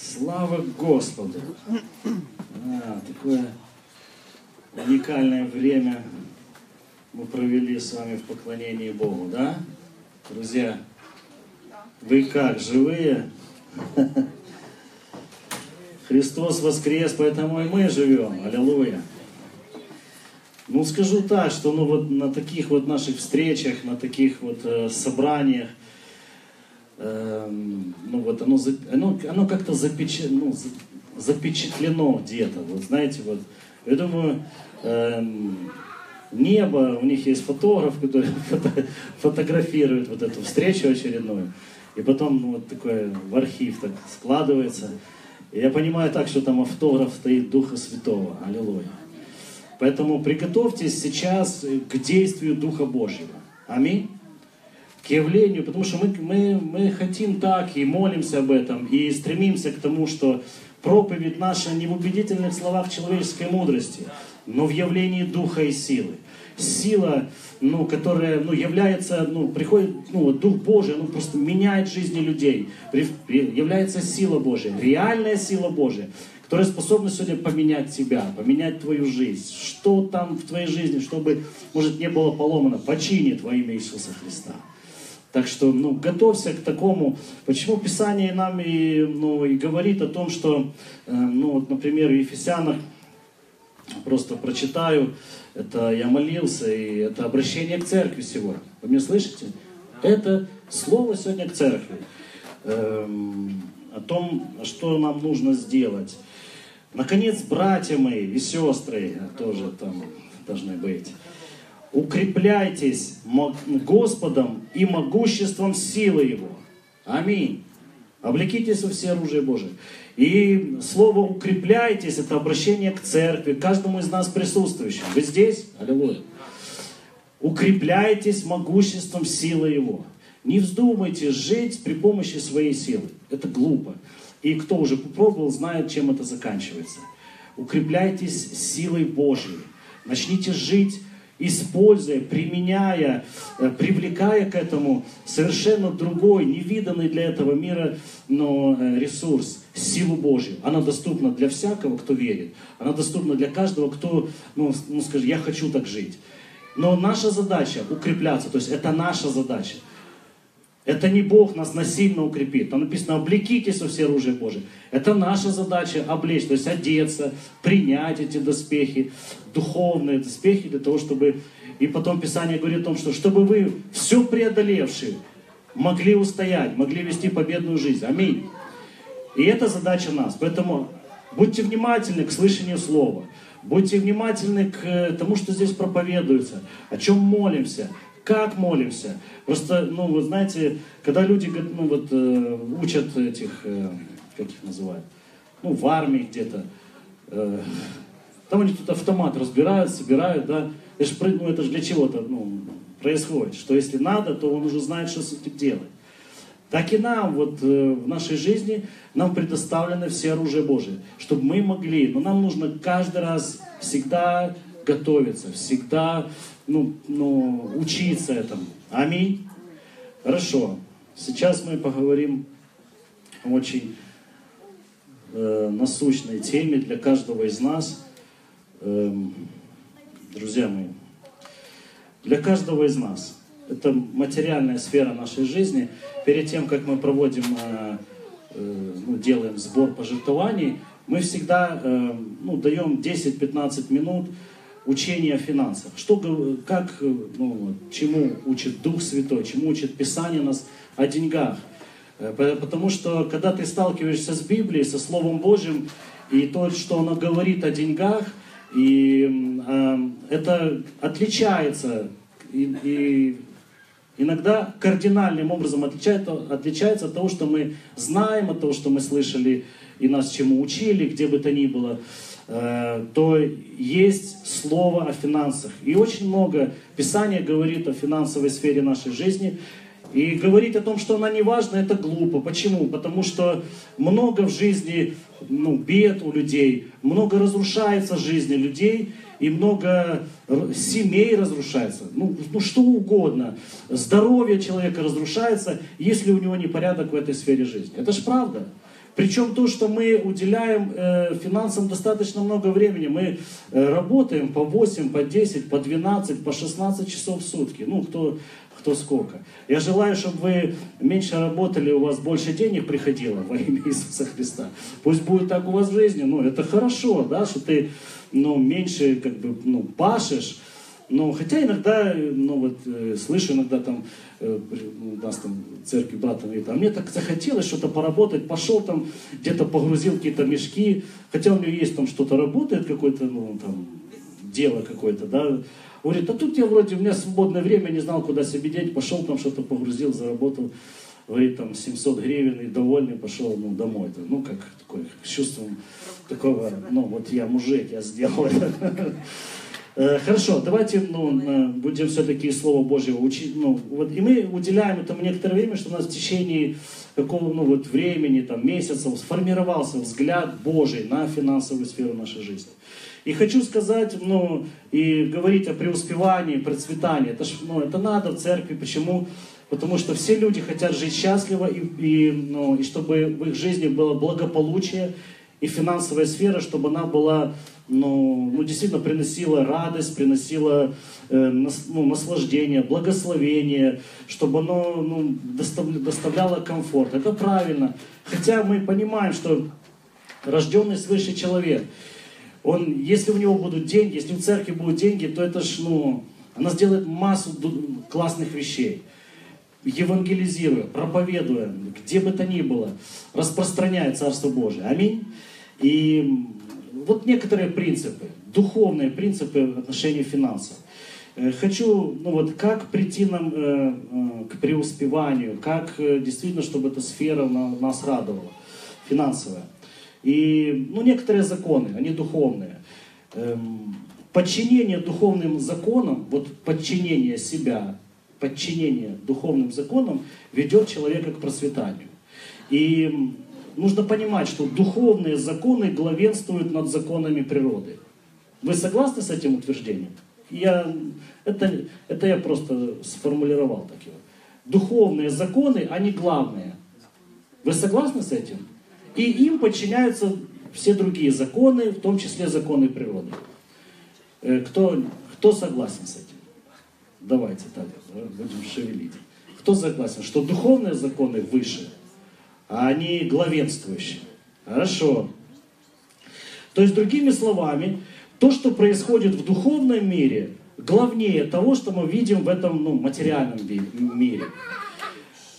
Слава Господу! А, такое уникальное время мы провели с вами в поклонении Богу, да? Друзья, вы как, живые? Христос воскрес, поэтому и мы живем. Аллилуйя. Ну, скажу так, что ну, вот на таких вот наших встречах, на таких вот э, собраниях, ну вот оно, оно, оно как-то запеч, ну, запечатлено где-то. Вот знаете, вот я думаю, эм, небо, у них есть фотограф, который фото, фотографирует вот эту встречу очередную. И потом ну, вот такое в архив так складывается. И я понимаю так, что там автограф стоит Духа Святого. Аллилуйя. Поэтому приготовьтесь сейчас к действию Духа Божьего. Аминь к явлению, потому что мы, мы, мы хотим так и молимся об этом, и стремимся к тому, что проповедь наша не в убедительных словах человеческой мудрости, но в явлении духа и силы. Сила, ну, которая ну, является, ну, приходит, ну, Дух Божий, ну, просто меняет жизни людей. Является сила Божия, реальная сила Божия, которая способна сегодня поменять тебя, поменять твою жизнь. Что там в твоей жизни, чтобы, может, не было поломано, почини во имя Иисуса Христа. Так что, ну, готовься к такому. Почему Писание нам и, ну, и говорит о том, что, э, ну, вот, например, в Ефесянах, просто прочитаю, это я молился, и это обращение к церкви сегодня. Вы меня слышите? Это слово сегодня к церкви. Эм, о том, что нам нужно сделать. Наконец, братья мои и сестры тоже там должны быть укрепляйтесь Господом и могуществом силы Его. Аминь. Облекитесь во все оружие Божие. И слово «укрепляйтесь» — это обращение к церкви, к каждому из нас присутствующим. Вы здесь? Аллилуйя. Укрепляйтесь могуществом силы Его. Не вздумайте жить при помощи своей силы. Это глупо. И кто уже попробовал, знает, чем это заканчивается. Укрепляйтесь силой Божией. Начните жить используя, применяя, э, привлекая к этому совершенно другой, невиданный для этого мира но, э, ресурс, силу Божью. Она доступна для всякого, кто верит. Она доступна для каждого, кто, ну, ну скажи, я хочу так жить. Но наша задача укрепляться, то есть это наша задача. Это не Бог нас насильно укрепит. Там написано, облекитесь во все оружие Божие. Это наша задача облечь, то есть одеться, принять эти доспехи, духовные доспехи для того, чтобы... И потом Писание говорит о том, что чтобы вы все преодолевшие могли устоять, могли вести победную жизнь. Аминь. И это задача нас. Поэтому будьте внимательны к слышанию слова. Будьте внимательны к тому, что здесь проповедуется, о чем молимся, как молимся? Просто, ну, вы знаете, когда люди ну, вот, э, учат этих, э, как их называют, ну, в армии где-то, э, там они тут автомат разбирают, собирают, да, это же, ну, это же для чего-то ну, происходит, что если надо, то он уже знает, что с этим делать. Так и нам, вот э, в нашей жизни, нам предоставлены все оружие Божие, чтобы мы могли, но нам нужно каждый раз всегда готовиться, всегда ну, ну, учиться этому. Аминь. Хорошо. Сейчас мы поговорим очень э, насущной теме для каждого из нас. Э, друзья мои, для каждого из нас. Это материальная сфера нашей жизни. Перед тем, как мы проводим, э, э, ну, делаем сбор пожертвований, мы всегда э, ну, даем 10-15 минут учение о финансах. Что, как, ну, чему учит Дух Святой, чему учит Писание нас о деньгах. Э, потому что, когда ты сталкиваешься с Библией, со Словом Божьим, и то, что оно говорит о деньгах, и э, это отличается, и, и иногда кардинальным образом отличается, отличается от того, что мы знаем, от того, что мы слышали и нас чему учили, где бы то ни было. Э, то есть слово о финансах. И очень много Писания говорит о финансовой сфере нашей жизни. И говорить о том, что она не важна, это глупо. Почему? Потому что много в жизни ну, бед у людей, много разрушается жизни людей, и много семей разрушается. Ну, ну что угодно. Здоровье человека разрушается, если у него непорядок в этой сфере жизни. Это же правда. Причем то, что мы уделяем э, финансам достаточно много времени. Мы э, работаем по 8, по 10, по 12, по 16 часов в сутки. Ну, кто, кто сколько. Я желаю, чтобы вы меньше работали, у вас больше денег приходило во имя Иисуса Христа. Пусть будет так у вас в жизни. Ну, это хорошо, да, что ты ну, меньше как бы, ну, пашешь, но хотя иногда, ну вот, э, слышу иногда там, э, у нас там в церкви брат говорит, а мне так захотелось что-то поработать, пошел там, где-то погрузил какие-то мешки, хотя у него есть там что-то работает, какое-то, ну там, дело какое-то, да, говорит, а тут я вроде, у меня свободное время, не знал, куда себе деть, пошел там что-то погрузил, заработал, говорит, там 700 гривен и довольный пошел ну, домой. -то. Ну, как такой, с чувством такого, ну, вот я мужик, я сделал это. Э, хорошо, давайте ну, будем все-таки Слово Божьего учить. Ну, вот, и мы уделяем этому некоторое время, чтобы у нас в течение какого ну, вот, времени, там, месяцев сформировался взгляд Божий на финансовую сферу нашей жизни. И хочу сказать, ну, и говорить о преуспевании, процветании. Это, ж, ну, это надо в церкви. Почему? Потому что все люди хотят жить счастливо, и, и, ну, и чтобы в их жизни было благополучие, и финансовая сфера, чтобы она была ну, ну, действительно приносила радость, приносила э, нас, ну, наслаждение, благословение, чтобы оно ну, доставляло комфорт. Это правильно. Хотя мы понимаем, что рожденный свыше человек, он, если у него будут деньги, если в церкви будут деньги, то это ж, ну, она сделает массу классных вещей. Евангелизируя, проповедуя, где бы то ни было, распространяя Царство Божие. Аминь. И вот некоторые принципы, духовные принципы в отношении финансов. Э, хочу, ну вот, как прийти нам э, э, к преуспеванию, как э, действительно, чтобы эта сфера на, нас радовала, финансовая. И, ну, некоторые законы, они духовные. Эм, подчинение духовным законам, вот подчинение себя, подчинение духовным законам ведет человека к процветанию. И нужно понимать, что духовные законы главенствуют над законами природы. Вы согласны с этим утверждением? Я, это, это я просто сформулировал так его. Духовные законы, они главные. Вы согласны с этим? И им подчиняются все другие законы, в том числе законы природы. Э, кто, кто согласен с этим? Давайте так, будем шевелить. Кто согласен, что духовные законы выше – а они главенствующие. Хорошо. То есть, другими словами, то, что происходит в духовном мире, главнее того, что мы видим в этом ну, материальном мире.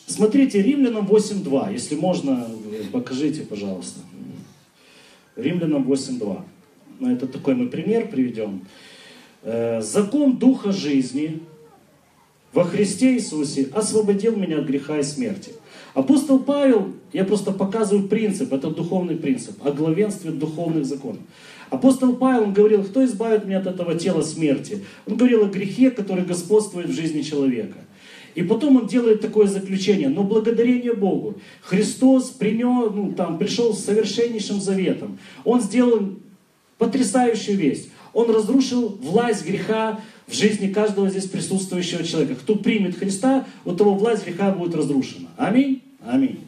Смотрите, Римлянам 8.2, если можно, покажите, пожалуйста. Римлянам 8.2. Ну, это такой мы пример приведем. Э, Закон Духа жизни во Христе Иисусе освободил меня от греха и смерти. Апостол Павел, я просто показываю принцип, это духовный принцип, о главенстве духовных законов. Апостол Павел, он говорил, кто избавит меня от этого тела смерти? Он говорил о грехе, который господствует в жизни человека. И потом он делает такое заключение, но благодарение Богу, Христос принес, ну, там, пришел с совершеннейшим заветом. Он сделал потрясающую весть. Он разрушил власть греха в жизни каждого здесь присутствующего человека. Кто примет Христа, у того власть греха будет разрушена. Аминь? Аминь.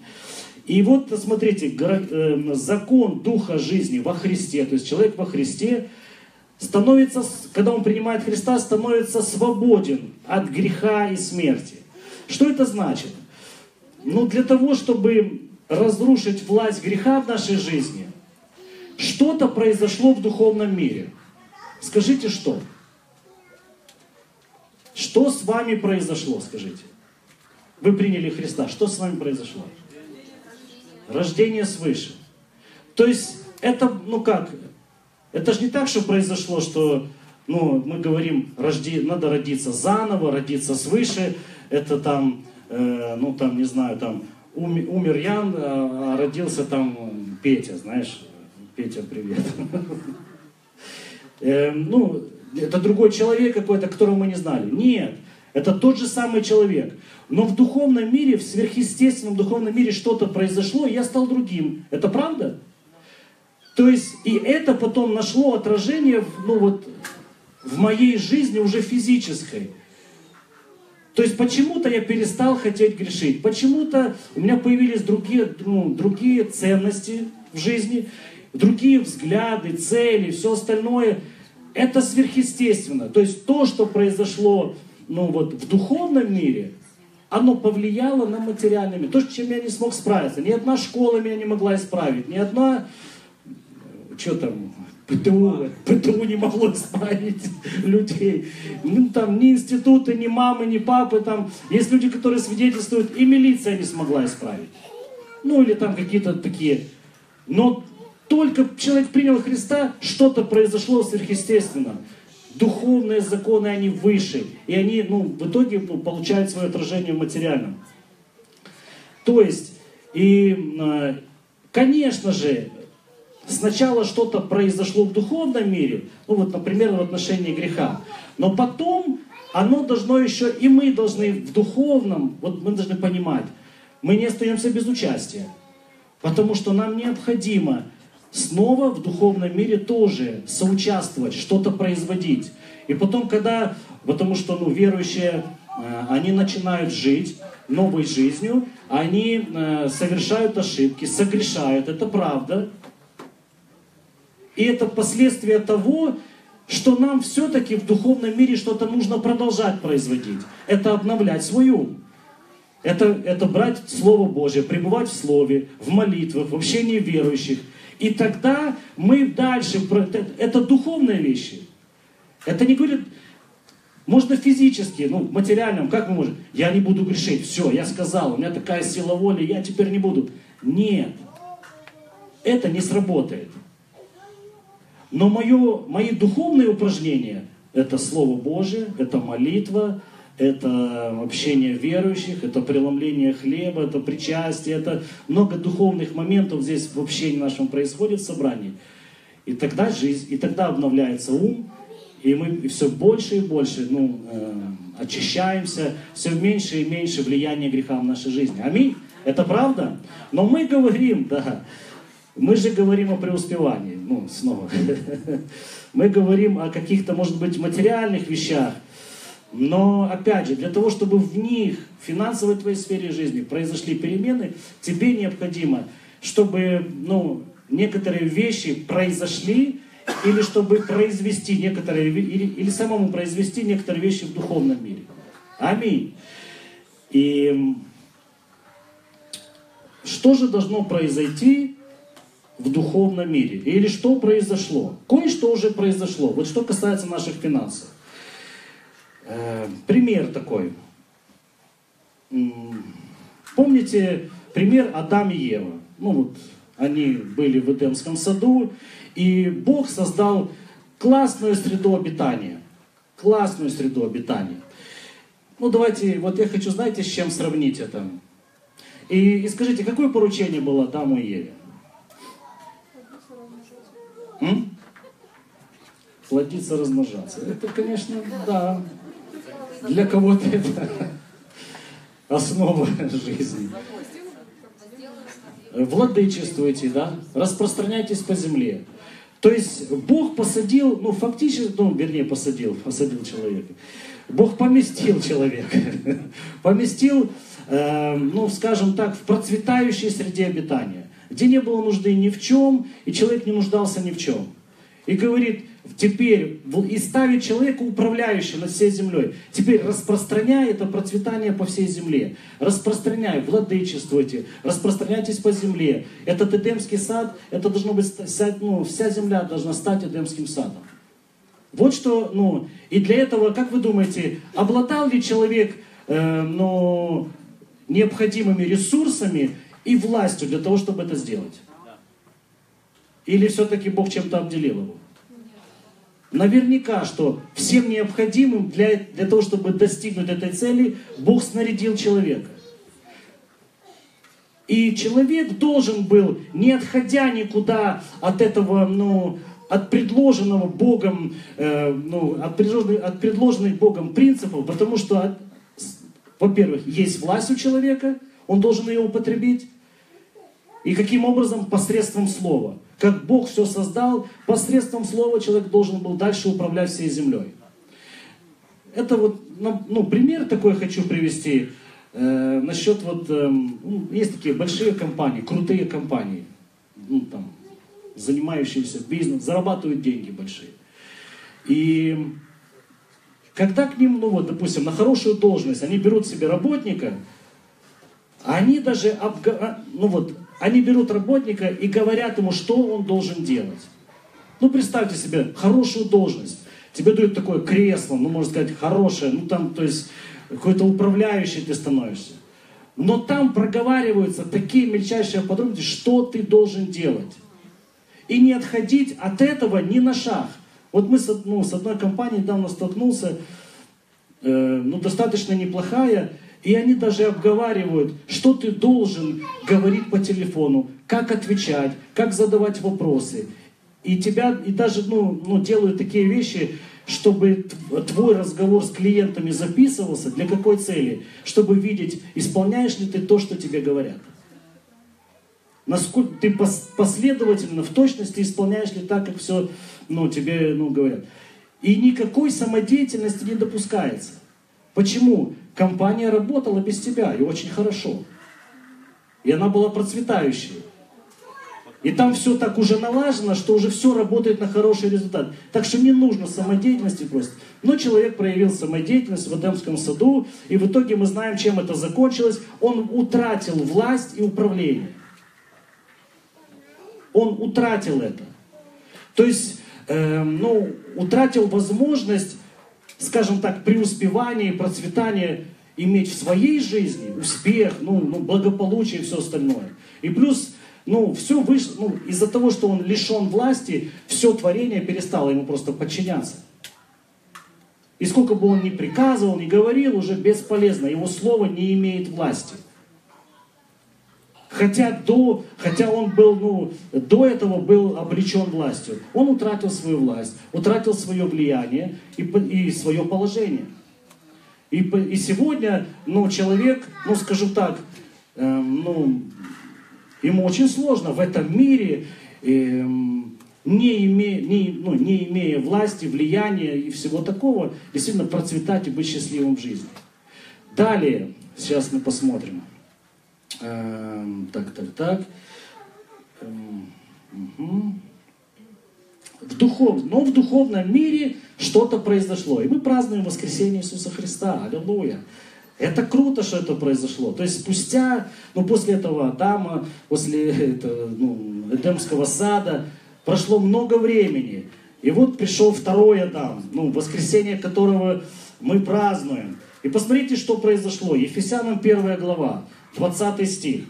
И вот, смотрите, э, закон Духа жизни во Христе, то есть человек во Христе, становится, когда он принимает Христа, становится свободен от греха и смерти. Что это значит? Ну, для того, чтобы разрушить власть греха в нашей жизни, что-то произошло в духовном мире. Скажите, что? Что с вами произошло, скажите? Вы приняли Христа. Что с вами произошло? Рождение свыше. То есть это, ну как, это же не так, что произошло, что ну, мы говорим, рожди, надо родиться заново, родиться свыше. Это там, э, ну там, не знаю, там ум, умер Ян, а, а родился там Петя, знаешь. Петя, привет. Э, ну, это другой человек какой-то, которого мы не знали. Нет, это тот же самый человек. Но в духовном мире, в сверхъестественном духовном мире что-то произошло, и я стал другим. Это правда? То есть, и это потом нашло отражение ну вот, в моей жизни уже физической. То есть почему-то я перестал хотеть грешить, почему-то у меня появились другие, ну, другие ценности в жизни, другие взгляды, цели, все остальное. Это сверхъестественно. То есть то, что произошло ну, вот, в духовном мире, оно повлияло на материальный мир. То, с чем я не смог справиться. Ни одна школа меня не могла исправить, ни одна, что там, ПТУ, ПТУ не могло исправить людей. Ну, там, ни институты, ни мамы, ни папы. Там. Есть люди, которые свидетельствуют, и милиция не смогла исправить. Ну, или там какие-то такие. Но только человек принял Христа, что-то произошло сверхъестественно. Духовные законы, они выше. И они, ну, в итоге получают свое отражение в материальном. То есть, и, э, конечно же, сначала что-то произошло в духовном мире, ну вот, например, в отношении греха, но потом оно должно еще, и мы должны в духовном, вот мы должны понимать, мы не остаемся без участия, потому что нам необходимо снова в духовном мире тоже соучаствовать, что-то производить. И потом, когда, потому что ну, верующие, э, они начинают жить новой жизнью, они э, совершают ошибки, согрешают, это правда, и это последствия того, что нам все-таки в духовном мире что-то нужно продолжать производить. Это обновлять свой ум. Это, это брать Слово Божье, пребывать в Слове, в молитвах, в общении верующих. И тогда мы дальше... Это духовные вещи. Это не говорит... Можно физически, ну, материальном, как мы можем? Я не буду грешить, все, я сказал, у меня такая сила воли, я теперь не буду. Нет, это не сработает. Но мое, мои духовные упражнения – это Слово Божие, это молитва, это общение верующих, это преломление хлеба, это причастие, это много духовных моментов здесь в общении нашем происходит в собрании. И тогда жизнь, и тогда обновляется ум, и мы все больше и больше ну, э, очищаемся, все меньше и меньше влияния греха в нашей жизни. Аминь. Это правда? Но мы говорим, да, мы же говорим о преуспевании, ну, снова. Мы говорим о каких-то, может быть, материальных вещах, но, опять же, для того, чтобы в них, в финансовой твоей сфере жизни, произошли перемены, тебе необходимо, чтобы, ну, некоторые вещи произошли, или чтобы произвести некоторые, или, или самому произвести некоторые вещи в духовном мире. Аминь. И что же должно произойти, в духовном мире. Или что произошло? Кое-что уже произошло. Вот что касается наших финансов. Э, пример такой. Помните пример Адам и Ева? Ну вот, они были в Эдемском саду, и Бог создал классную среду обитания. Классную среду обитания. Ну давайте, вот я хочу, знаете, с чем сравнить это? И, и скажите, какое поручение было Адаму и Еве? Плодиться, размножаться. Это, конечно, да. Для кого-то это основа жизни. Владычествуйте, да? Распространяйтесь по земле. То есть Бог посадил, ну фактически, ну вернее посадил, посадил человека. Бог поместил человека. Поместил, э, ну скажем так, в процветающей среде обитания где не было нужды ни в чем, и человек не нуждался ни в чем. И говорит, теперь, и ставит человека управляющим над всей землей. Теперь распространяй это процветание по всей земле. Распространяй, владычествуйте, распространяйтесь по земле. Этот Эдемский сад, это должно быть, ну, вся земля должна стать Эдемским садом. Вот что, ну, и для этого, как вы думаете, обладал ли человек, э, ну, необходимыми ресурсами и властью для того, чтобы это сделать? Или все-таки Бог чем-то обделил его? Наверняка, что всем необходимым для, для того, чтобы достигнуть этой цели, Бог снарядил человека. И человек должен был, не отходя никуда от этого, ну, от предложенного Богом, э, ну, от, предложенных, от предложенных Богом принципов, потому что, во-первых, есть власть у человека, он должен ее употребить. И каким образом? Посредством слова. Как Бог все создал, посредством слова человек должен был дальше управлять всей землей. Это вот ну, пример такой хочу привести. Э, насчет вот, э, есть такие большие компании, крутые компании, ну, там, занимающиеся бизнесом, зарабатывают деньги большие. И когда к ним, ну вот, допустим, на хорошую должность, они берут себе работника, они даже, обга... А, ну вот, они берут работника и говорят ему, что он должен делать. Ну, представьте себе, хорошую должность. Тебе дают такое кресло, ну, можно сказать, хорошее, ну, там, то есть, какой-то управляющий ты становишься. Но там проговариваются такие мельчайшие подробности, что ты должен делать. И не отходить от этого ни на шаг. Вот мы с, ну, с одной компанией недавно столкнулся, э, ну, достаточно неплохая, и они даже обговаривают, что ты должен говорить по телефону, как отвечать, как задавать вопросы. И тебя, и даже, ну, ну делают такие вещи, чтобы твой разговор с клиентами записывался. Для какой цели? Чтобы видеть, исполняешь ли ты то, что тебе говорят. Насколько ты последовательно, в точности исполняешь ли так, как все ну, тебе ну, говорят. И никакой самодеятельности не допускается. Почему? Компания работала без тебя, и очень хорошо. И она была процветающей. И там все так уже налажено, что уже все работает на хороший результат. Так что не нужно самодеятельности просто. Но человек проявил самодеятельность в Эдемском саду, и в итоге мы знаем, чем это закончилось. Он утратил власть и управление. Он утратил это. То есть, э, ну, утратил возможность, скажем так, преуспевания и процветания иметь в своей жизни успех, ну, ну благополучие и все остальное. И плюс ну, все вышло, ну, из-за того, что он лишен власти, все творение перестало ему просто подчиняться. И сколько бы он ни приказывал, ни говорил, уже бесполезно. Его слово не имеет власти. Хотя, до, хотя он был, ну, до этого был обречен властью. Он утратил свою власть, утратил свое влияние и, и свое положение. И, и сегодня ну, человек, ну скажу так, э, ну, Ему очень сложно в этом мире, э, не, имея, не, ну, не имея власти, влияния и всего такого, действительно процветать и быть счастливым в жизни. Далее, сейчас мы посмотрим. Э, так, так, так. Э, угу. В духов... Но в духовном мире что-то произошло. И мы празднуем воскресение Иисуса Христа. Аллилуйя. Это круто, что это произошло. То есть спустя, ну после этого Адама, после этого, ну, Эдемского сада, прошло много времени. И вот пришел второй Адам, ну, воскресенье которого мы празднуем. И посмотрите, что произошло. Ефесянам 1 глава, 20 стих.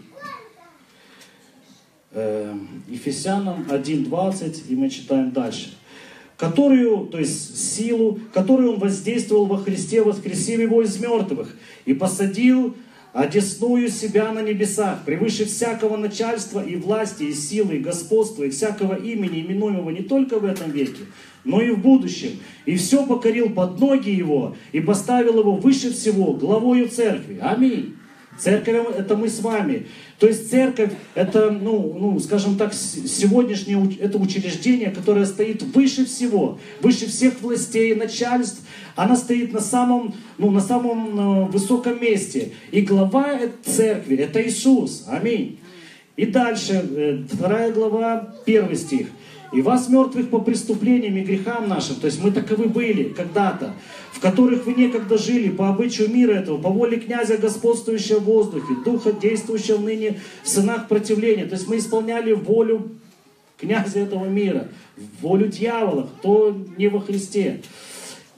Э, Ефесянам 1.20, и мы читаем дальше которую, то есть силу, которую он воздействовал во Христе, воскресив его из мертвых, и посадил одесную себя на небесах, превыше всякого начальства и власти, и силы, и господства, и всякого имени, именуемого не только в этом веке, но и в будущем. И все покорил под ноги его, и поставил его выше всего, главою церкви. Аминь. Церковь – это мы с вами. То есть церковь – это, ну, ну, скажем так, сегодняшнее это учреждение, которое стоит выше всего, выше всех властей начальств. Она стоит на самом, ну, на самом э, высоком месте. И глава церкви – это Иисус. Аминь. И дальше, э, вторая глава, первый стих – и вас, мертвых по преступлениям и грехам нашим, то есть мы таковы были когда-то, в которых вы некогда жили по обычаю мира этого, по воле князя, господствующего в воздухе, духа, действующего ныне в сынах противления. То есть мы исполняли волю князя этого мира, волю дьявола, кто не во Христе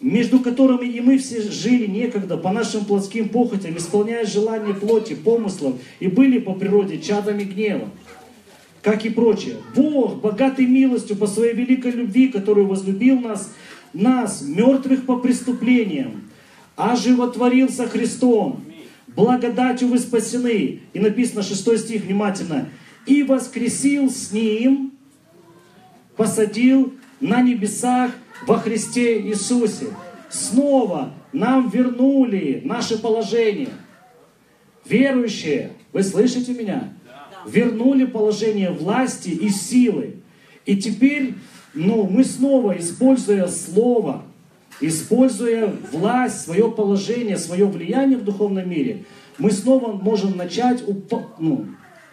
между которыми и мы все жили некогда по нашим плотским похотям, исполняя желания плоти, помыслов, и были по природе чадами гнева как и прочее. Бог, богатый милостью по своей великой любви, которую возлюбил нас, нас, мертвых по преступлениям, оживотворился Христом. Благодатью вы спасены. И написано 6 стих внимательно. И воскресил с Ним, посадил на небесах во Христе Иисусе. Снова нам вернули наше положение. Верующие, вы слышите меня? Вернули положение власти и силы. И теперь ну, мы снова, используя слово, используя власть, свое положение, свое влияние в духовном мире, мы снова можем начать уп- ну,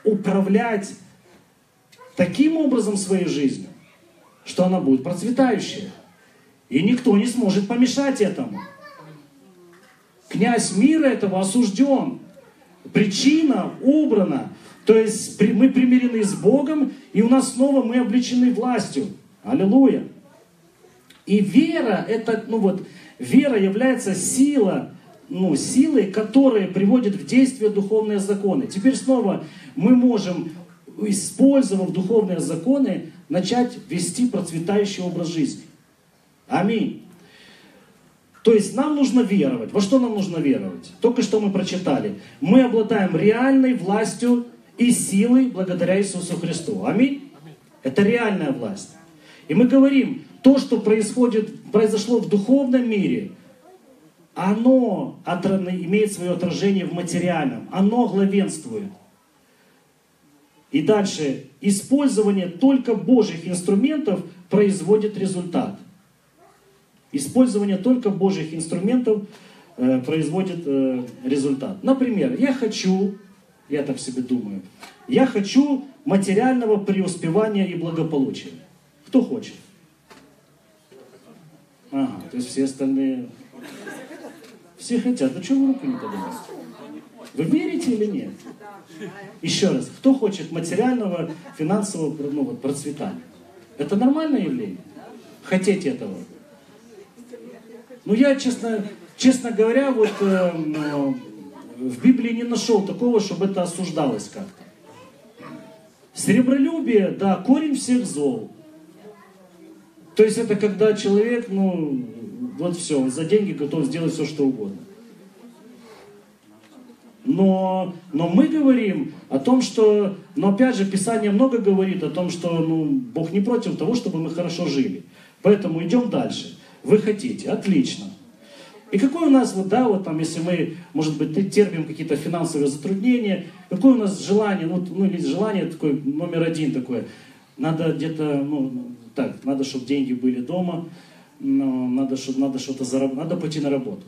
управлять таким образом своей жизнью, что она будет процветающая. И никто не сможет помешать этому. Князь мира этого осужден. Причина убрана. То есть мы примирены с Богом, и у нас снова мы обличены властью. Аллилуйя. И вера, это, ну вот, вера является сила, ну, силой, которая приводит в действие духовные законы. Теперь снова мы можем, использовав духовные законы, начать вести процветающий образ жизни. Аминь. То есть нам нужно веровать. Во что нам нужно веровать? Только что мы прочитали. Мы обладаем реальной властью и силой благодаря Иисусу Христу. Аминь. Это реальная власть. И мы говорим, то, что происходит, произошло в духовном мире, оно имеет свое отражение в материальном, оно главенствует. И дальше, использование только Божьих инструментов производит результат. Использование только Божьих инструментов э, производит э, результат. Например, я хочу, я так себе думаю, я хочу материального преуспевания и благополучия. Кто хочет? Ага, то есть все остальные... Все хотят. Ну что вы руку не поднимаете? Вы верите или нет? Еще раз, кто хочет материального, финансового ну, вот, процветания? Это нормальное явление? Хотеть этого? Ну я, честно, честно говоря, вот э, в Библии не нашел такого, чтобы это осуждалось как-то. Серебролюбие, да, корень всех зол. То есть это когда человек, ну, вот все, за деньги готов сделать все, что угодно. Но, но мы говорим о том, что, но опять же, Писание много говорит о том, что ну, Бог не против того, чтобы мы хорошо жили. Поэтому идем дальше. Вы хотите, отлично. И какое у нас, вот, да, вот там, если мы, может быть, терпим какие-то финансовые затруднения, какое у нас желание, ну, ну или желание такое, номер один такое, надо где-то, ну, так, надо, чтобы деньги были дома, но надо, чтобы, надо что-то заработать, надо пойти на работу.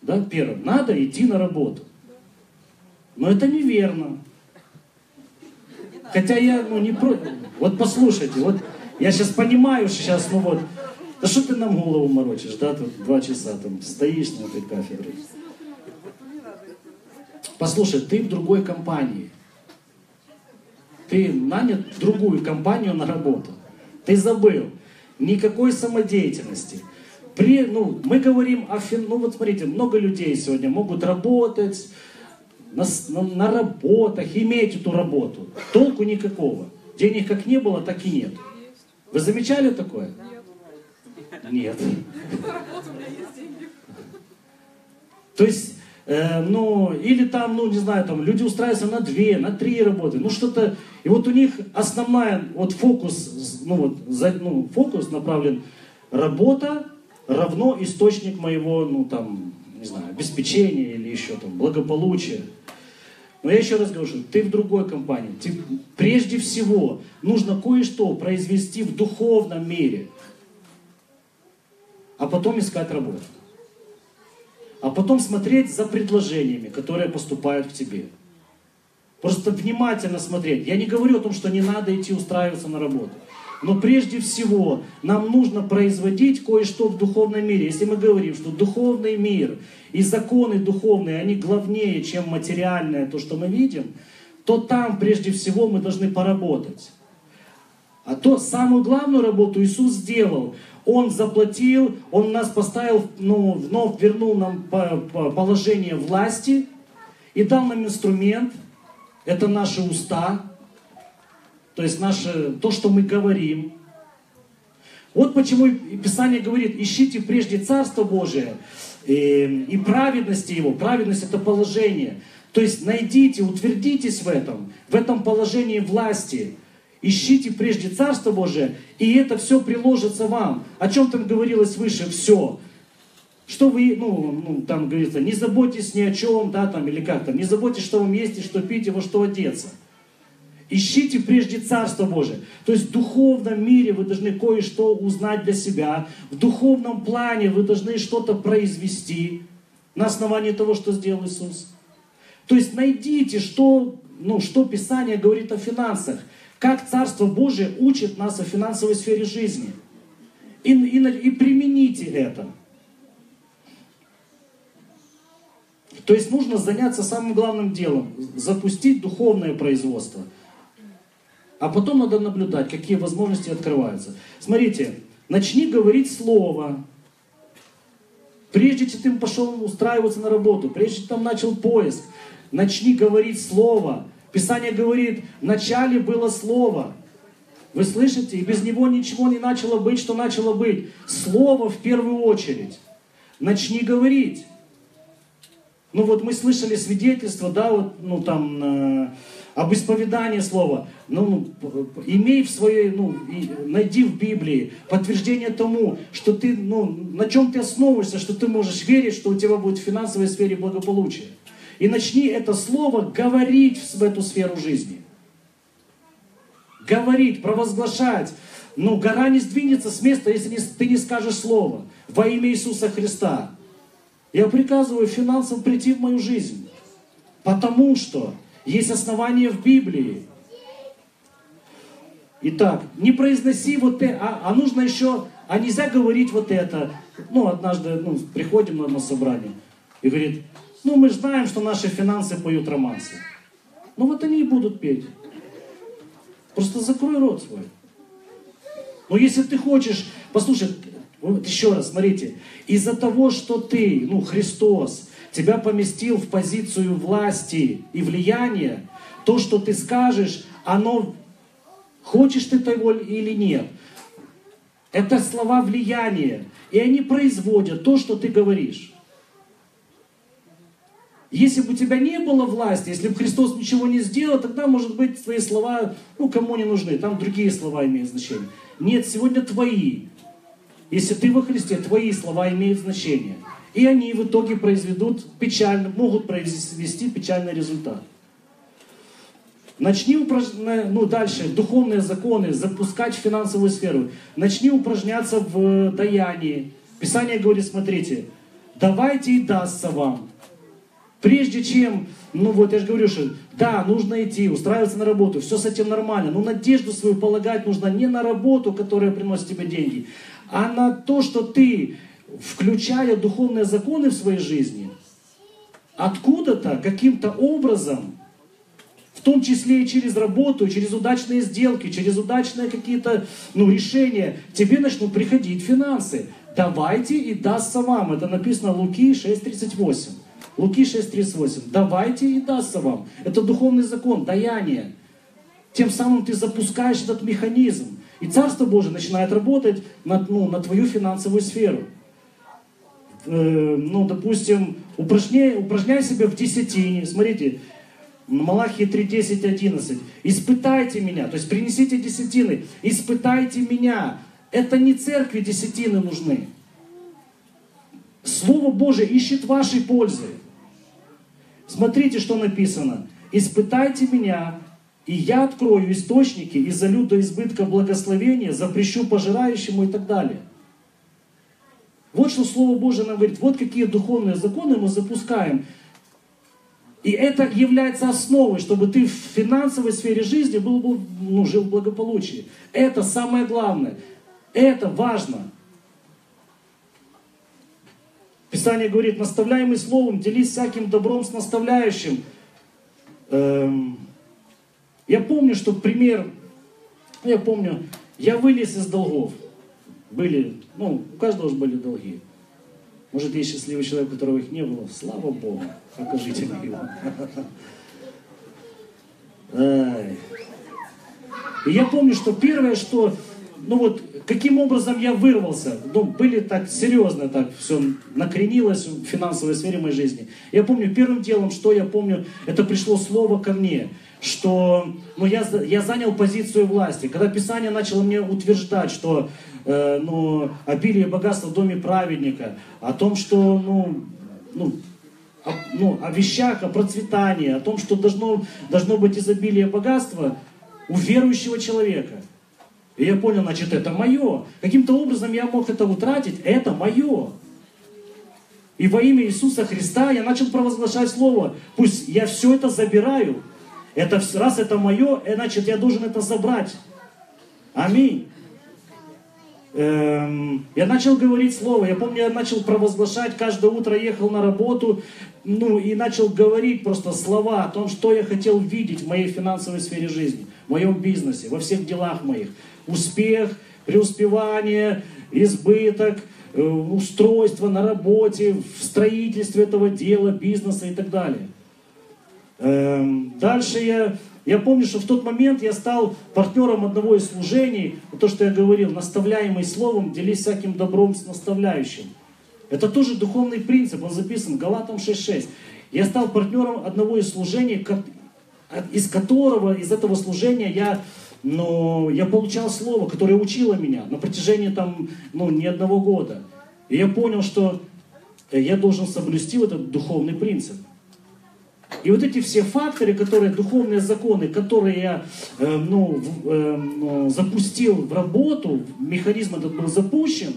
Да, первое, надо идти на работу. Но это неверно. Хотя я, ну, не против. Вот послушайте, вот я сейчас понимаю, что сейчас, ну вот, да что ты нам голову морочишь, да, тут два часа там стоишь на этой кафедре. Послушай, ты в другой компании. Ты нанят в другую компанию на работу. Ты забыл. Никакой самодеятельности. При, ну, мы говорим о фин... Ну вот смотрите, много людей сегодня могут работать на, на, на работах, иметь эту работу. Толку никакого. Денег как не было, так и нет. Вы замечали такое? Нет. То есть, э, ну, или там, ну, не знаю, там люди устраиваются на две, на три работы, ну, что-то, и вот у них основная, вот фокус, ну, вот, за, ну, фокус направлен, работа равно источник моего, ну, там, не знаю, обеспечения или еще там, благополучия. Но я еще раз говорю, что ты в другой компании. Ты, прежде всего, нужно кое-что произвести в духовном мире – а потом искать работу. А потом смотреть за предложениями, которые поступают к тебе. Просто внимательно смотреть. Я не говорю о том, что не надо идти устраиваться на работу. Но прежде всего нам нужно производить кое-что в духовном мире. Если мы говорим, что духовный мир и законы духовные, они главнее, чем материальное, то, что мы видим, то там прежде всего мы должны поработать. А то самую главную работу Иисус сделал. Он заплатил, Он нас поставил, ну, вновь вернул нам положение власти и дал нам инструмент. Это наши уста, то есть наше, то, что мы говорим. Вот почему Писание говорит, ищите прежде Царство Божие и, и праведности Его. Праведность это положение. То есть найдите, утвердитесь в этом, в этом положении власти. Ищите прежде Царство Божие, и это все приложится вам. О чем там говорилось выше? Все. Что вы, ну, ну, там говорится, не заботьтесь ни о чем, да, там, или как там, не заботьтесь, что вам есть и что пить, и во что одеться. Ищите прежде Царство Божие. То есть в духовном мире вы должны кое-что узнать для себя. В духовном плане вы должны что-то произвести на основании того, что сделал Иисус. То есть найдите, что, ну, что Писание говорит о финансах. Как Царство Божие учит нас о финансовой сфере жизни. И, и, и примените это. То есть нужно заняться самым главным делом, запустить духовное производство. А потом надо наблюдать, какие возможности открываются. Смотрите, начни говорить слово. Прежде чем ты пошел устраиваться на работу, прежде чем там начал поиск, начни говорить слово. Писание говорит, в начале было слово. Вы слышите? И без него ничего не начало быть, что начало быть. Слово в первую очередь. Начни говорить. Ну вот мы слышали свидетельство, да, вот, ну там, э, об исповедании слова. Ну, имей в своей, ну, и, найди в Библии подтверждение тому, что ты, ну, на чем ты основываешься, что ты можешь верить, что у тебя будет в финансовой сфере благополучие. И начни это слово говорить в эту сферу жизни. Говорить, провозглашать. Ну, гора не сдвинется с места, если ты не скажешь слово во имя Иисуса Христа. Я приказываю финансам прийти в мою жизнь. Потому что есть основания в Библии. Итак, не произноси вот это, а, а нужно еще, а нельзя говорить вот это. Ну, однажды ну, приходим на одно собрание и говорит, ну, мы знаем, что наши финансы поют романсы. Ну, вот они и будут петь. Просто закрой рот свой. Но если ты хочешь, послушай, вот еще раз, смотрите, из-за того, что ты, ну, Христос, тебя поместил в позицию власти и влияния, то, что ты скажешь, оно, хочешь ты того или нет, это слова влияния, и они производят то, что ты говоришь. Если бы у тебя не было власти, если бы Христос ничего не сделал, тогда, может быть, твои слова, ну, кому не нужны, там другие слова имеют значение. Нет, сегодня твои. Если ты во Христе, твои слова имеют значение. И они в итоге произведут печально, могут произвести печальный результат. Начни упражнять, ну дальше, духовные законы, запускать в финансовую сферу. Начни упражняться в даянии. Писание говорит, смотрите, давайте и дастся вам. Прежде чем, ну вот я же говорю, что да, нужно идти, устраиваться на работу, все с этим нормально, но надежду свою полагать нужно не на работу, которая приносит тебе деньги, а на то, что ты включая духовные законы в своей жизни, откуда-то, каким-то образом, в том числе и через работу, через удачные сделки, через удачные какие-то ну, решения, тебе начнут приходить финансы. Давайте и дастся вам. Это написано Луки 6.38. Луки 6.38. Давайте и дастся вам. Это духовный закон, даяние. Тем самым ты запускаешь этот механизм. И Царство Божие начинает работать на, ну, на твою финансовую сферу. Э, ну, допустим, упражняй, упражняй себя в десятине. Смотрите, Малахии 3, 10, 11. Испытайте меня, то есть принесите десятины, испытайте меня. Это не церкви десятины нужны. Слово Божие ищет вашей пользы. Смотрите, что написано. Испытайте меня, и я открою источники и залю до избытка благословения, запрещу пожирающему и так далее. Вот что Слово Божие нам говорит, вот какие духовные законы мы запускаем. И это является основой, чтобы ты в финансовой сфере жизни был, был, ну, жил в благополучии. Это самое главное. Это важно. Писание говорит, наставляемый словом, делись всяким добром с наставляющим. Эм, я помню, что пример, я помню, я вылез из долгов были, ну, у каждого же были долги. Может, есть счастливый человек, у которого их не было. Слава Богу, покажите мне его. И я помню, что первое, что, ну вот, каким образом я вырвался, ну, были так серьезно, так все накренилось в финансовой сфере моей жизни. Я помню, первым делом, что я помню, это пришло слово ко мне, что, ну, я, я занял позицию власти. Когда Писание начало мне утверждать, что э, ну, обилие богатства в доме праведника, о том, что, ну, ну, о, ну, о вещах, о процветании, о том, что должно, должно быть изобилие богатства, у верующего человека. И я понял, значит, это мое. Каким-то образом я мог это утратить, это мое. И во имя Иисуса Христа я начал провозглашать Слово. Пусть я все это забираю. Это, раз это мое, э, значит, я должен это забрать. Аминь. Эм, я начал говорить слово. Я помню, я начал провозглашать, каждое утро ехал на работу, ну и начал говорить просто слова о том, что я хотел видеть в моей финансовой сфере жизни, в моем бизнесе, во всех делах моих. Успех, преуспевание, избыток, э, устройство на работе, в строительстве этого дела, бизнеса и так далее. Эм, дальше я, я помню, что в тот момент я стал партнером одного из служений, то, что я говорил, наставляемый словом, делись всяким добром с наставляющим. Это тоже духовный принцип, он записан Галатам 6.6. Я стал партнером одного из служений, из которого, из этого служения я, ну, я получал слово, которое учило меня на протяжении там, ну, не одного года. И я понял, что я должен соблюсти этот духовный принцип. И вот эти все факторы, которые, духовные законы, которые я э, ну, э, ну, запустил в работу, механизм этот был запущен,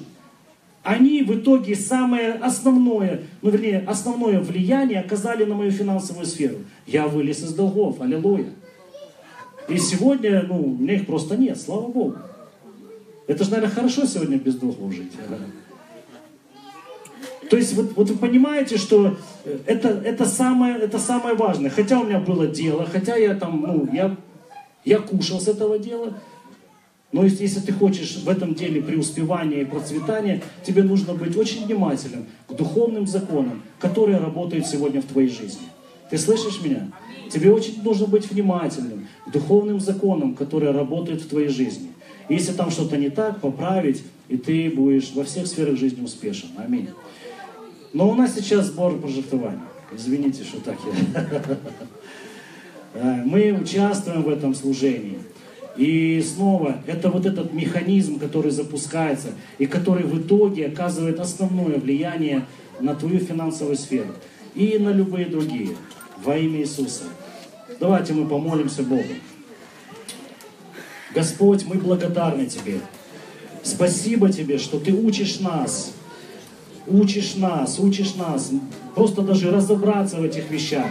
они в итоге самое основное, ну вернее, основное влияние оказали на мою финансовую сферу. Я вылез из долгов, аллилуйя. И сегодня, ну, у меня их просто нет, слава Богу. Это же, наверное, хорошо сегодня без долгов жить. То есть вот, вот вы понимаете, что это, это, самое, это самое важное. Хотя у меня было дело, хотя я там, ну, я, я кушал с этого дела. Но если, ты хочешь в этом деле преуспевания и процветания, тебе нужно быть очень внимательным к духовным законам, которые работают сегодня в твоей жизни. Ты слышишь меня? Тебе очень нужно быть внимательным к духовным законам, которые работают в твоей жизни. если там что-то не так, поправить, и ты будешь во всех сферах жизни успешен. Аминь. Но у нас сейчас сбор пожертвований. Извините, что так я. Э, мы участвуем в этом служении. И снова, это вот этот механизм, который запускается, и который в итоге оказывает основное влияние на твою финансовую сферу и на любые другие. Во имя Иисуса. Давайте мы помолимся Богу. Господь, мы благодарны Тебе. Спасибо Тебе, что Ты учишь нас учишь нас, учишь нас, просто даже разобраться в этих вещах.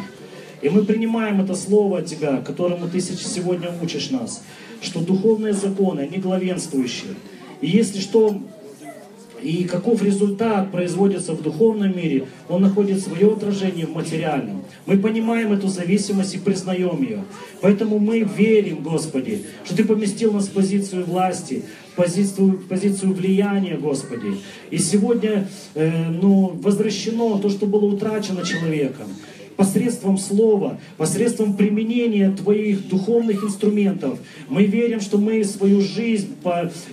И мы принимаем это слово от Тебя, которому Ты сегодня учишь нас, что духовные законы, они главенствующие. И если что, и каков результат производится в духовном мире, он находит свое отражение в материальном. Мы понимаем эту зависимость и признаем ее. Поэтому мы верим, Господи, что Ты поместил нас в позицию власти, позицию, позицию влияния, Господи. И сегодня э, ну, возвращено то, что было утрачено человеком посредством слова, посредством применения твоих духовных инструментов. Мы верим, что мы свою жизнь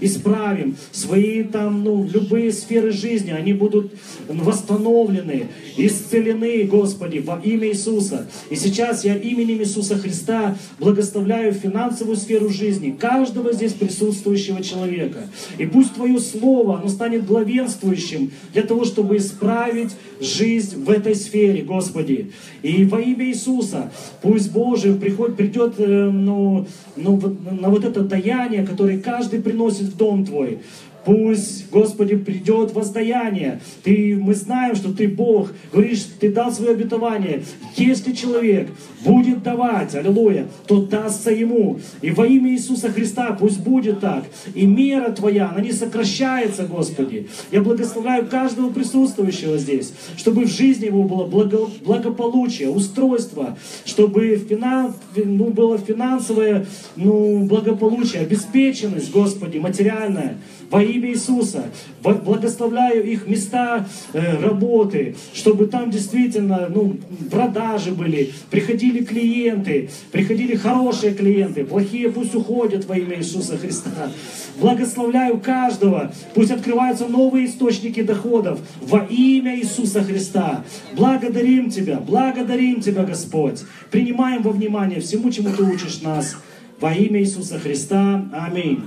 исправим, свои там, ну, любые сферы жизни, они будут восстановлены, исцелены, Господи, во имя Иисуса. И сейчас я именем Иисуса Христа благословляю финансовую сферу жизни каждого здесь присутствующего человека. И пусть Твое Слово, оно станет главенствующим для того, чтобы исправить жизнь в этой сфере, Господи. И во имя Иисуса пусть Божий приход, придет э, ну, ну, на вот это даяние, которое каждый приносит в дом Твой. Пусть, Господи, придет воздаяние. Ты, мы знаем, что Ты Бог. Говоришь, Ты дал свое обетование. Если человек будет давать, аллилуйя, то дастся ему. И во имя Иисуса Христа пусть будет так. И мера Твоя, она не сокращается, Господи. Я благословляю каждого присутствующего здесь, чтобы в жизни его было благо, благополучие, устройство, чтобы финанс, ну, было финансовое ну, благополучие, обеспеченность, Господи, материальная во имя Иисуса. Благословляю их места э, работы, чтобы там действительно ну, продажи были, приходили клиенты, приходили хорошие клиенты, плохие пусть уходят во имя Иисуса Христа. Благословляю каждого, пусть открываются новые источники доходов во имя Иисуса Христа. Благодарим Тебя, благодарим Тебя, Господь. Принимаем во внимание всему, чему Ты учишь нас. Во имя Иисуса Христа. Аминь.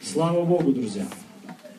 Слава Богу, друзья!